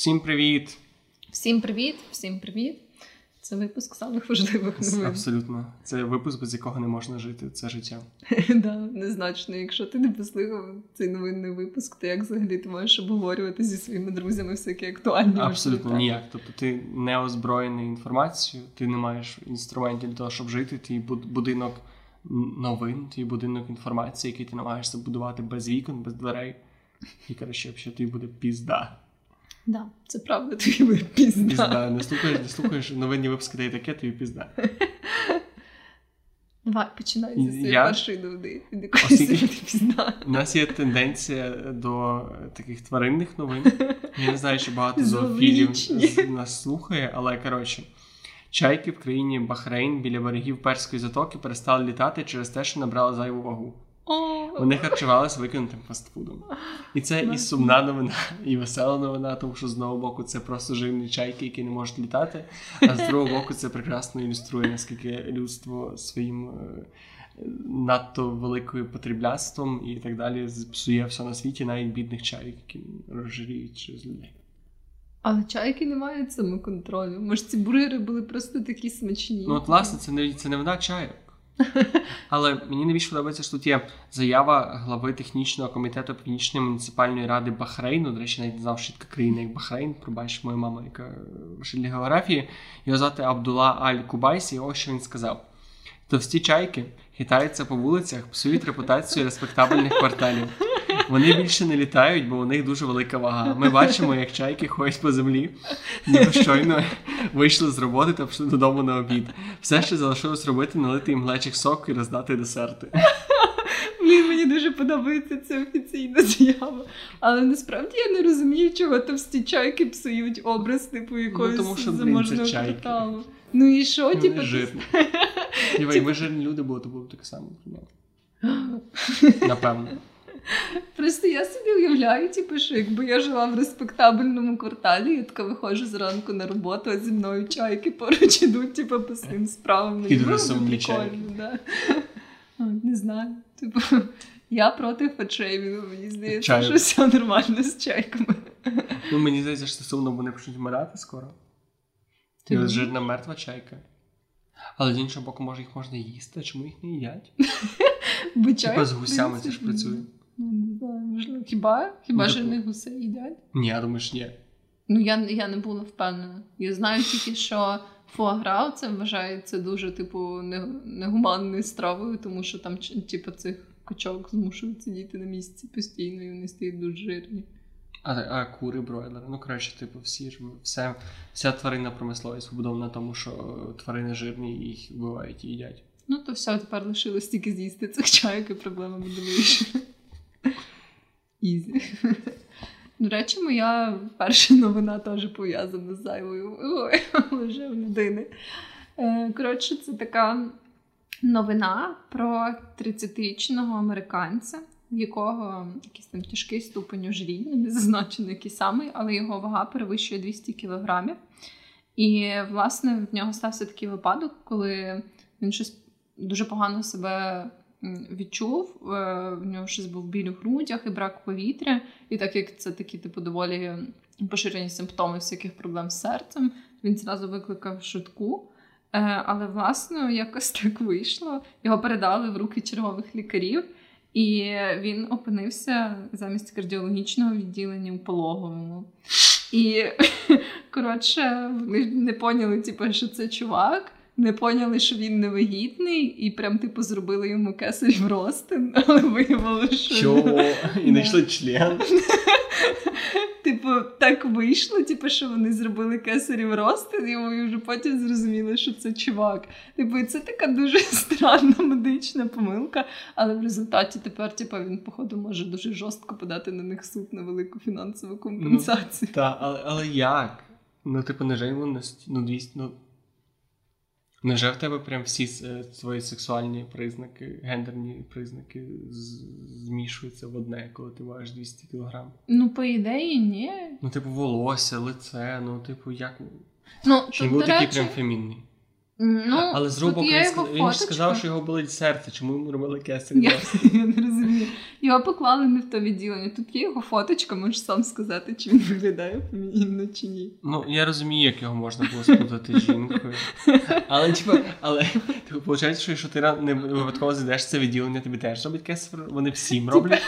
Всім привіт! Всім привіт, всім привіт. Це випуск самих важливих новин. Абсолютно. Це випуск, без якого не можна жити. Це життя. да, Незначно. Якщо ти не послухав цей новинний випуск, то як взагалі ти можеш обговорювати зі своїми друзями всякі актуальні Абсолютно ніяк. Тобто ти не озброєний інформацією, ти не маєш інструментів для того, щоб жити. Твій будинок новин, твій будинок інформації, який ти намагаєшся будувати без вікон, без дверей. І коротше, що тобі буде пізда. Да, це правда, тобі буде пізда. Пізда. Не слухаєш, не слухаєш новинні випуски та і таке, тобі пізда. Давай, починай зі своєї першої новини. пізда. У нас є тенденція до таких тваринних новин. Я не знаю, що багато зоофілів нас слухає, але коротше. Чайки в країні Бахрейн біля берегів Перської затоки перестали літати через те, що набрали зайву вагу. Вони харчувалися викинутим фастфудом. І це і сумна новина, і весела новина, тому що з одного боку це просто жирні чайки, які не можуть літати. А з другого боку, це прекрасно ілюструє, наскільки людство своїм е, надто великим потрібляцтвом і так далі псує все на світі, навіть бідних чайок, які розжиріють через людей. Але чайки не мають самоконтролю. Може, ці бургери були просто такі смачні. Ну, от, власне, це не це не вона чайок. Але мені найбільше подобається, що тут є заява глави технічного комітету Північної муніципальної ради Бахрейну. До речі, навіть не знав, що така країна, як Бахрейн. Пробач, моя мама, яка вчитель географії. Його звати Абдула Аль Кубайсі. І ось що він сказав: товсті чайки хитаються по вулицях, псують репутацію респектабельних кварталів. Вони більше не літають, бо у них дуже велика вага. Ми бачимо, як чайки ходять по землі, ніби щойно вийшли з роботи та пішли додому на обід. Все, що залишилось робити, налити їм глечик сок і роздати десерти. Блін, мені дуже подобається ця офіційна заява. Але насправді я не розумію, чого товсті чайки псують образ типу якоїсь ну, тому що, заможного кварталу. Ну і що, типу? Жирні. Якби жирні люди були, то було таке саме. Напевно. Просто я собі уявляю, типу, що якби я жила в респектабельному кварталі, я така виходжу зранку на роботу, а зі мною чайки поруч ідуть, типу, по своїм справам. І дуже сумні. Да. Не знаю. Типу, я проти фетшеймінгу, мені здається, Чаю. що все нормально з чайками. Ну, Мені здається, що сумно, вони почнуть вмирати скоро. Ти ось жирна мертва чайка. Але з іншого боку, може їх можна їсти, а чому їх не їдять? Типа з гусями це ж працює. Ну, не знаю, можливо. Хіба Хіба ну, жирних гусей їдять? Ні, я думаю, що ні. Ну, я я не була впевнена. Я знаю тільки, що фуагра це вважається дуже, типу, негуманною стравою, тому що там, типу, цих качок змушують сидіти на місці постійно, і вони стають дуже жирні. А а кури, бройлери. Ну, коротше, типу, всі ж все, вся тваринна промисловість побудована на тому, що тварини жирні і їх вбивають і їдять. Ну, то все, тепер лишилось тільки з'їсти цих чайок і проблема буде вирішена. Ізі. До речі, моя перша новина теж пов'язана з зайвою вже в людини. Е, коротше, це така новина про 30-річного американця, в якого якийсь там тяжкий ступень ожиріння, не зазначено який самий, але його вага перевищує 200 кілограмів. І, власне, в нього стався такий випадок, коли він щось дуже погано себе відчув. Е, в нього щось був біль у грудях і брак повітря. І так як це такі типу доволі поширені симптоми всяких проблем з серцем, він зразу викликав швидку. Е, але, власне, якось так вийшло. Його передали в руки чергових лікарів, і він опинився замість кардіологічного відділення у пологовому. І коротше, вони не поняли, типу, що це чувак не поняли, що він невигідний, і прям типу зробили йому кесарів ростин, але виявилося, що Що? і знайшли член. Типу, так вийшло, типу, що вони зробили кесарів ростин, і ми вже потім зрозуміли, що це чувак. Типу, і це така дуже странна медична помилка, але в результаті тепер, типу, він, походу, може дуже жорстко подати на них суд на велику фінансову компенсацію. Ну, Так, але але як? Ну, типу, не йому ну, 200, ну, Невже в тебе прям всі свої е, сексуальні признаки, гендерні признаки змішуються в одне, коли ти важиш 200 кг? Ну, по ідеї, ні. Ну, типу, волосся, лице, ну, типу, як. Ну, Чи він був такий прям фемінний? Ну, Але з боку, він, він ж сказав, що його болить серце, чому йому робили кесарь? Я, я не розумію. Його поклали не в то відділення. Тут є його фоточка, можеш сам сказати, чи він виглядає фемінінно чи ні. Ну, я розумію, як його можна було спутати з жінкою. Але, типу, але типу, виходить, що якщо ти не випадково зайдеш це відділення, тобі теж робить кесар, вони всім роблять.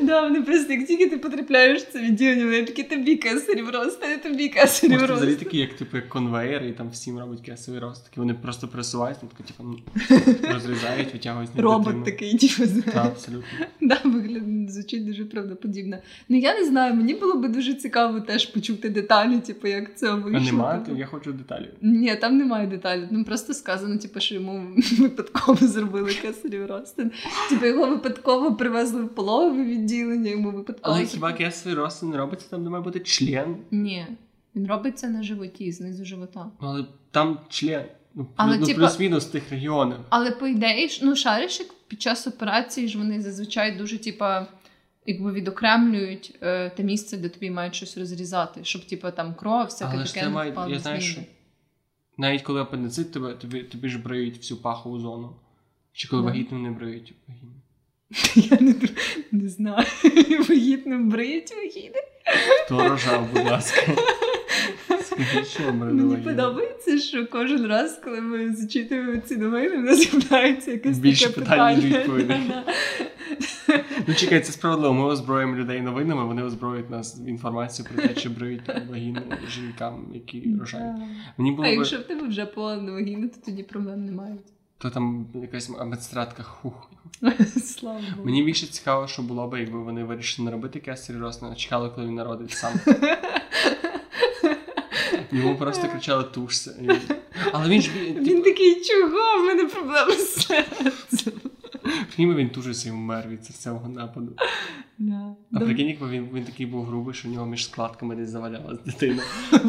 Да, вони просто як тільки ти потрапляєш в це відділення, вони такі тобі кесарів рост, тобі кесарів рост. Взагалі такі, як типу конвейер, і там всім робить кесарів рост. Такі вони просто пресувають, там, типу, розрізають, витягують Робот такий, типу. Так, абсолютно. Да, вигляд звучить дуже правдоподібно. Ну я не знаю, мені було би дуже цікаво теж почути деталі, типу, як це вийшло. А немає? Типу. Я хочу деталі. Ні, там немає деталі. Там просто сказано, типу, що йому випадково зробили кесарів ростин. Типу його випадково привезли в пологове відділення, йому випадково. Але хіба кесарів ростин не робиться, там де має бути член? Ні. Він робиться на животі, знизу живота. Але там член. Ну, але, ну типу, плюс-мінус тих регіонів. Але по ідеї, ну шариш, під час операції ж вони зазвичай дуже, типа, якби відокремлюють е, те місце, де тобі мають щось розрізати, щоб, типа, там кров, всяке але таке не має, Я знаю, що навіть коли апендицит, тобі, тобі, тобі ж бриють всю пахову зону. Чи коли Да. вагітним не бриють вагітну? Я не, не знаю. Вагітним бриють вагіни. Хто рожав, будь ласка. Що Мені подобається, що кожен раз, коли ми зачитуємо ці новини, в нас з'являється якесь Більше таке питання. Да-да. Ну чекай, це справедливо. Ми озброїмо людей новинами, вони озброюють нас інформацією про те, чи бриють вагіну жінкам, які рожають. Мені було А якщо в тебе вже половина вагіни, то тоді проблем немає. То там якась адміністратка хух. Слава Богу. Мені більше цікаво, що було б, якби вони вирішили не робити кесарі Росна, а чекали, коли він народить сам. Йому просто кричали тушся. Але він ж він, Він такий, чого? В мене проблеми з серцем. Прийми, він тужиться і вмер від серцевого нападу. Да. А прикинь, якби він, він такий був грубий, що в нього між складками десь завалялась дитина.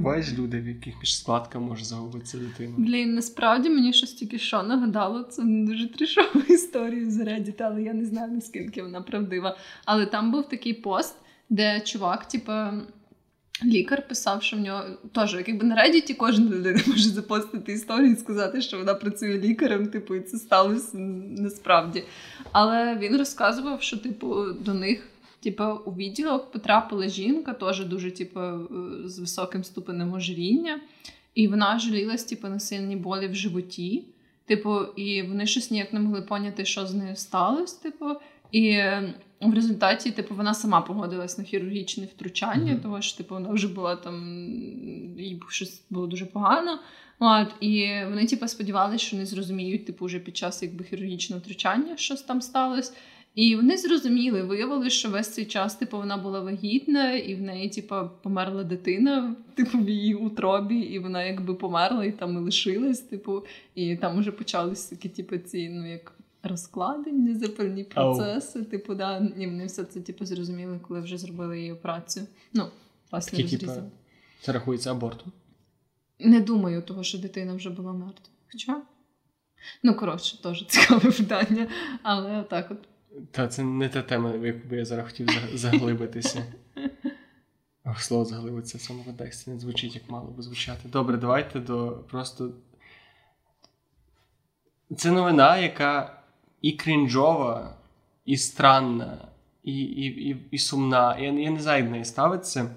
Буваєш люди, в яких між складками може загубитися дитина. Блін, насправді мені щось тільки що нагадало, це дуже трішова історія з Reddit, але я не знаю, наскільки вона правдива. Але там був такий пост, де чувак, типу, лікар писав, що в нього теж, якби на Reddit кожна людина може запостити історію і сказати, що вона працює лікарем, типу, і це сталося насправді. Але він розказував, що, типу, до них. Типу, у відділок потрапила жінка, теж дуже типу, з високим ступенем ожиріння, і вона жалілась типу, на сильні болі в животі. Типу, і вони щось ніяк не могли поняти, що з нею сталося. Типу, і е, в результаті, типу, вона сама погодилась на хірургічне втручання, Мгм. тому що типу, вона вже була там, їй щось було дуже погано. От, і вони, типу, сподівалися, що не зрозуміють, типу, вже під час якби хірургічного втручання, щось там сталося. І вони зрозуміли, виявилося, що весь цей час, типу, вона була вагітна, і в неї, типу, померла дитина, типу, в її утробі, і вона якби померла, і там і лишилась, типу, і там уже почалися такі, типу, ці, ну, як розкладення, запальні процеси. Типу, да, і вони все це типу, зрозуміли, коли вже зробили її операцію. Ну, власне, Такі, типу, розрізали. це рахується абортом. Не думаю, того, що дитина вже була мертва. Хоча. Ну, коротше, теж цікаве питання. Але отак от. Та це не та тема, в яку би я зараз хотів заглибитися. Ох, слово заглибитися в цьому контексті не звучить, як мало би звучати. Добре, давайте до просто. Це новина, яка і крінжова, і странна, і, і, і, і сумна. Я, я не знаю, як неї ставиться.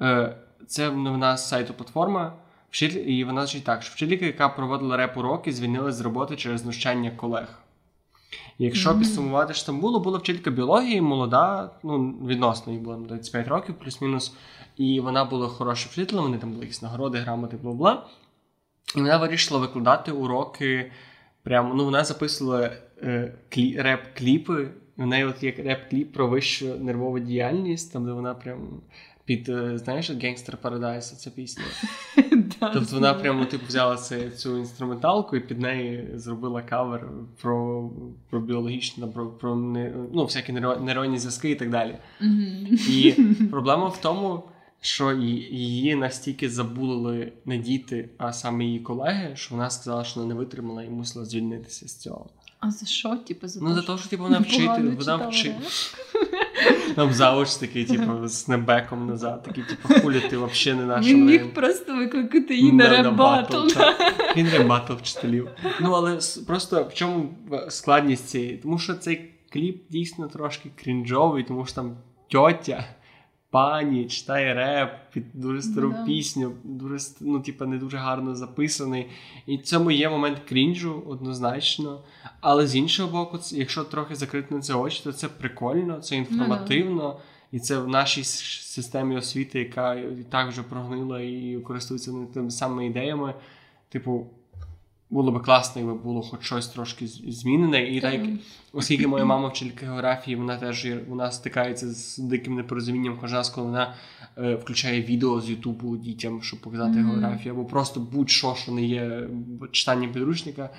Е, Це новина з сайту платформа. І вона звучить так: що вчителька, яка проводила реп-уроки, звільнилась з роботи через знущання колег. Якщо Мгм. підсумувати Стамбулу, була вчителька біології, молода, ну відносно їй було 25 років, плюс-мінус. І вона була хорошим вчителем, вони там були якісь нагороди, грамоти, бла-бла. І вона вирішила викладати уроки. Прямо, ну, вона записувала е, клі, реп-кліпи. І в неї от є реп-кліп про вищу нервову діяльність, там де вона прям під, е, знаєш, Gangster Paradise, ця пісня. Тобто вона прямо типу взяла цю інструменталку і під неї зробила кавер про, про біологічне, про, про не- ну, всякі нейро- нейронні зв'язки і так далі. І проблема в тому, що її настільки забули не діти, а саме її колеги, що вона сказала, що вона не витримала і мусила звільнитися з цього. А за що? Типу, за Ну, за те, що типу, вона вчитель, вона читала вчи... реп? Там завуч такий, типу, з snapback ом назад, такий, типу, хулі ти взагалі не наш. Він міг просто викликати її на ребатл. Він ребатл вчителів. Ну, але просто в чому складність цієї? Тому що цей кліп дійсно трошки крінжовий, тому що там тьотя пані, читає реп під дуже стару yeah. пісню, дуже ну, типу, не дуже гарно записаний. І в цьому є момент крінжу однозначно. Але з іншого боку, якщо трохи закрити на це очі, то це прикольно, це інформативно. Yeah. І це в нашій системі освіти, яка і так вже прогнила і користується тими самими ідеями. Типу, було би класно, якби було хоч щось трошки змінене. І так, оскільки моя мама вчителька географії, вона теж вона стикається з диким непорозумінням кожен раз, коли вона е, включає відео з Ютубу дітям, щоб показати mm-hmm. географію, або просто будь-що, що не є читанням підручника.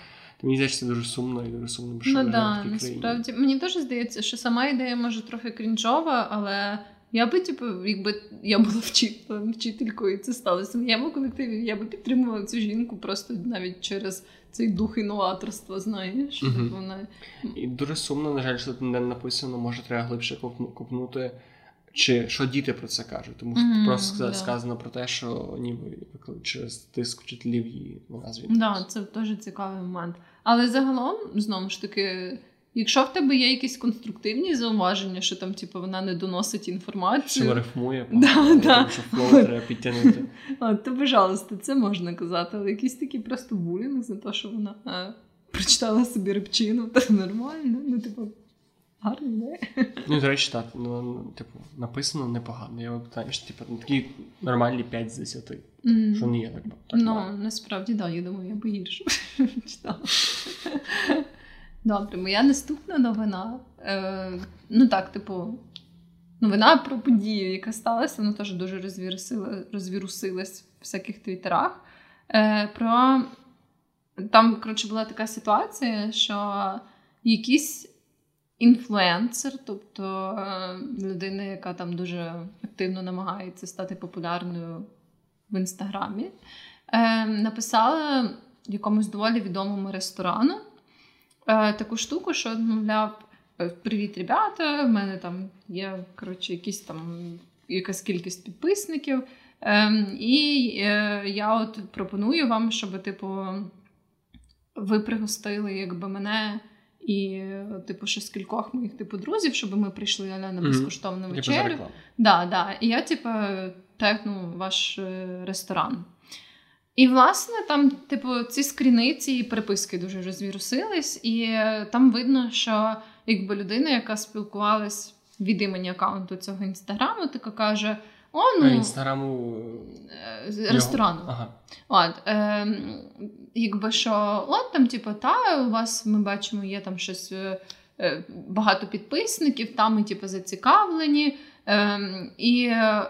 То мені здається, це дуже сумно і дуже сумно, що ну, да, насправді мені теж здається, що сама ідея може трохи крінжова, але я би, типу, якби я була вчителем, вчителькою, і це сталося в моєму колективі, я би підтримувала цю жінку просто навіть через цей дух інноваторства, знаєш. Угу. Типу, вона... І дуже сумно, на жаль, що тут не написано, може, треба глибше копнути. Чи що діти про це кажуть? Тому що mm, просто yeah. сказано про те, що ніби через тиск вчителів її вона звідти. Так, да, це дуже цікавий момент. Але загалом, знову ж таки, Якщо в тебе є якісь конструктивні зауваження, що там, типу, вона не доносить інформацію. Що рифмує, да, да. що flow треба підтягнути. то, пожалуйста, це можна казати, але якийсь такий просто булінг за те, що вона а, прочитала собі репчину, то нормально. Ну, типу, гарно, не? Ну, до речі, так, ну, ну, типу, написано непогано. Я питаю, що типу, ну, такі нормальні 5 з 10. Mm. Що не є так. так Ну, насправді, так, да, я думаю, я би гірше читала. Добре, моя наступна новина. Е, Ну так, типу, новина про подію, яка сталася, вона теж дуже розвірусила, розвірусилась в всяких твіттерах. Е, про... Там, коротше, була така ситуація, що якийсь інфлюенсер, тобто е, людина, яка там дуже активно намагається стати популярною в інстаграмі, е, написала якомусь доволі відомому ресторану. Е, таку штуку, що мовляв, «Е, привіт, ребята! в мене там є коротше, якісь там якась кількість підписників. Е, і е, я от пропоную вам, щоб, типу, ви пригостили якби мене. І, типу, ще з кількох моїх типу друзів, щоб ми прийшли аля на безкоштовну mm-hmm. вечерю. Да, да. І я, типу, тегну ваш е, ресторан. І, власне, там, типу, ці скріниці і переписки дуже розвірусились, і е, там видно, що якби людина, яка спілкувалась від імені аккаунту цього інстаграму, така каже: О, ну інстаграму е, ресторану. Ага. От, е, якби що, от там, типу, та у вас ми бачимо, є там щось е, багато підписників, там ми типу, зацікавлені. Ем, І е,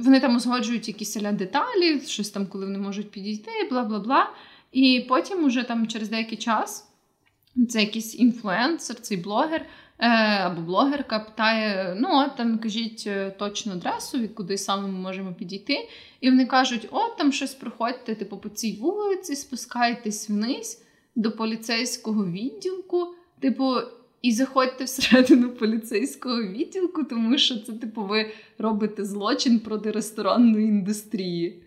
вони там узгоджують якісь аля деталі, щось там, коли вони можуть підійти, бла бла бла. І потім, уже там через деякий час, це якийсь інфлюенсер, цей блогер е, або блогерка питає: ну, от там кажіть е, точну адресу, від куди саме ми можемо підійти. І вони кажуть: от там щось проходьте, типу, по цій вулиці, спускайтесь вниз до поліцейського відділку. Типу, і заходьте всередину поліцейського відділку, тому що це, типу, ви робите злочин проти ресторанної індустрії.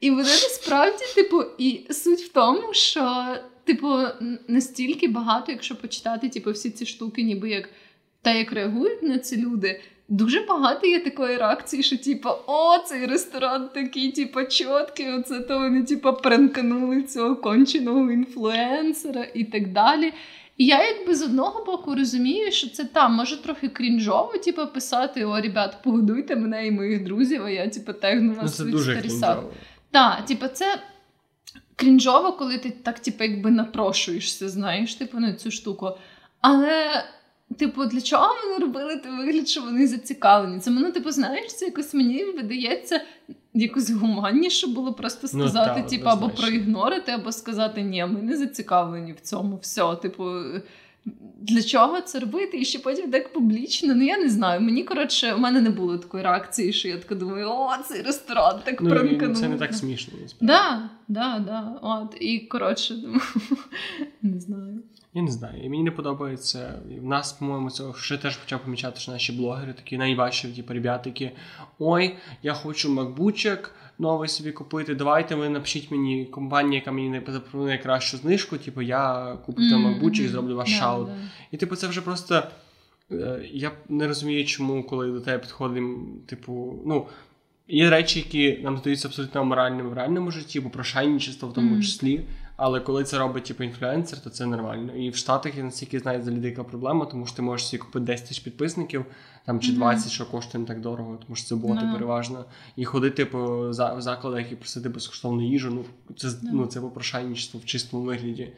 І вони насправді, типу, і суть в тому, що, типу, настільки багато, якщо почитати, типу, всі ці штуки, ніби як те, як реагують на це люди. Дуже багато є такої реакції, що типу, о, цей ресторан такий, типу, чіткий, оце то вони, типу, пренканули цього конченого інфлюенсера і так далі. І я якби з одного боку розумію, що це там може трохи крінжово, типу, писати: О, ребят, погодуйте мене і моїх друзів, а я типу, тегну вас ну, в сторісах. Так, типу, це крінжово, коли ти так, типу, якби напрошуєшся, знаєш, типу, на цю штуку. Але. Типу, для чого вони робили той вигляд, що вони зацікавлені? Це мене, типу, знаєш, це якось мені видається якось гуманніше було просто ну, сказати, ну, типу, або проігнорити, або сказати, ні, ми не зацікавлені в цьому. Все, типу, для чого це робити? І ще потім так публічно. Ну я не знаю. Мені коротше, у мене не було такої реакції, що я така думаю, о, цей ресторан так ну, пранканув. Це не так смішно. Да, да, да. От, І коротше, не знаю. Я не знаю, і мені не подобається. В нас, по-моєму, це ще теж почав помічати, що наші блогери такі найважчі, типу, ребята, які ой, я хочу макбучок новий собі купити. Давайте ви напишіть мені компанію, яка мені запропонує найкращу знижку. Типу, я куплю mm-hmm. там макбучок і зроблю ваш yeah, шаут. Yeah. І типу, це вже просто. Е, я не розумію, чому, коли до тебе підходимо, типу, ну. Є речі, які нам здаються абсолютно аморальними в реальному житті, бо прошайничество в тому mm. числі. Але коли це робить типу, інфлюенсер, то це нормально. І в Штатах я настільки знаю за людей проблема, тому що ти можеш собі купити 10 тисяч підписників, там чи 20, mm-hmm. що коштує не так дорого, тому що це боти no. переважно. І ходити по закладах і просити безкоштовну їжу. Ну це no. ну, це попрошайничество в чистому вигляді.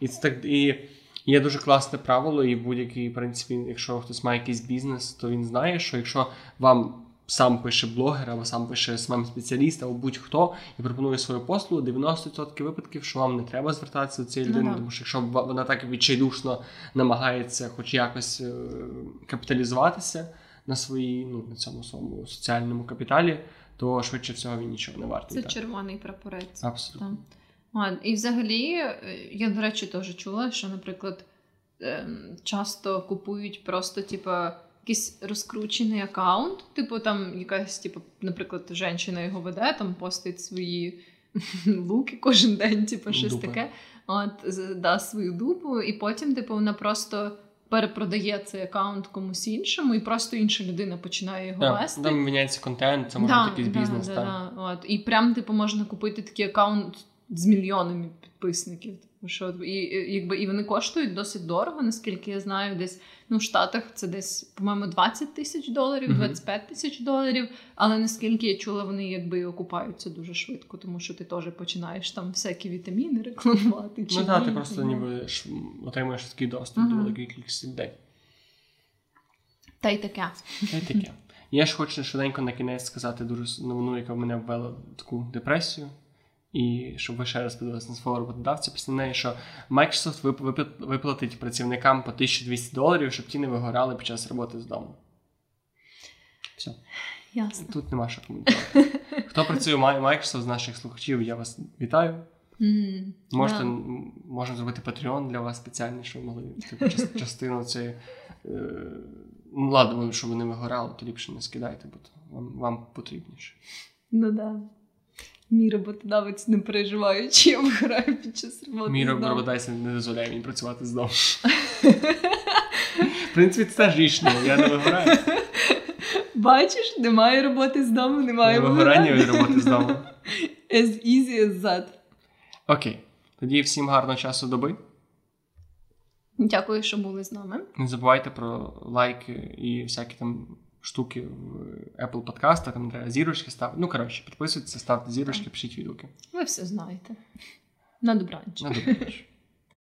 І це так і. Є дуже класне правило, і будь-який в принципі, якщо хтось має якийсь бізнес, то він знає, що якщо вам сам пише блогер, або сам пише сам спеціаліст, або будь-хто і пропонує свою послугу, 90% випадків, що вам не треба звертатися до цієї людини, тому що якщо вона так відчайдушно намагається хоч якось е, капіталізуватися на своїй, ну на цьому своєму соціальному капіталі, то швидше всього він нічого не вартий. Це так. червоний прапорець. Абсолютно. А, і взагалі, е, я, до речі, теж чула, що, наприклад, ем, часто купують просто, типа якийсь розкручений аккаунт, типу там якась, типу, наприклад, жінка його веде, там постить свої луки кожен день, типу, щось Дупа. таке. От, дасть свою дупу, і потім, типу, вона просто. Перепродає цей аккаунт комусь іншому, і просто інша людина починає його да, вести. Там міняється контент, це може да, якийсь да, бізнес. Да, От. І прям типу можна купити такий аккаунт з мільйонами підписників. Що і, якби і вони коштують досить дорого, наскільки я знаю, десь ну в Штатах це десь, по-моєму, 20 тисяч доларів, uh-huh. 25 тисяч доларів. Але наскільки я чула, вони якби і окупаються дуже швидко, тому що ти теж починаєш там всякі вітаміни рекламувати. Ну так, ти просто ніби отримуєш такий доступ до великої кількості людей. Та й таке. Та й таке. Я ж хочу швиденько на кінець сказати дуже новину, яка в мене ввела в таку депресію. І щоб ви ще раз подивилися на свого роботодавця після неї, що Microsoft виплатить працівникам по 1200 доларів, щоб ті не вигорали під час роботи з дому. Все. Ясно. Тут нема що коментувати. Хто працює в Microsoft з наших слухачів, я вас вітаю. Mm, Можете, yeah. Можна зробити Patreon для вас спеціальний, щоб ви могли типу, частину цієї. Е, ну, ладно, щоб ви не вигорали, то ліпше не скидайте, бо вам, вам потрібніше. Ну так. Да. Мій роботодавець не переживає, чи я виграю під час роботи. Мій роботодавець не дозволяє мені працювати з дому. В принципі, це теж рішення, я не виграю. Бачиш, немає роботи з дому, немає вигорання від роботи з дому. As easy as that. Окей. Тоді всім гарного часу доби. Дякую, що були з нами. Не забувайте про лайки і всякі там штуки в Apple подкастах, там треба зірочки ставити. Ну, коротше, підписуйтесь, ставте зірочки, пишіть відгуки. Ви все знаєте. На добраніч. На добраніч.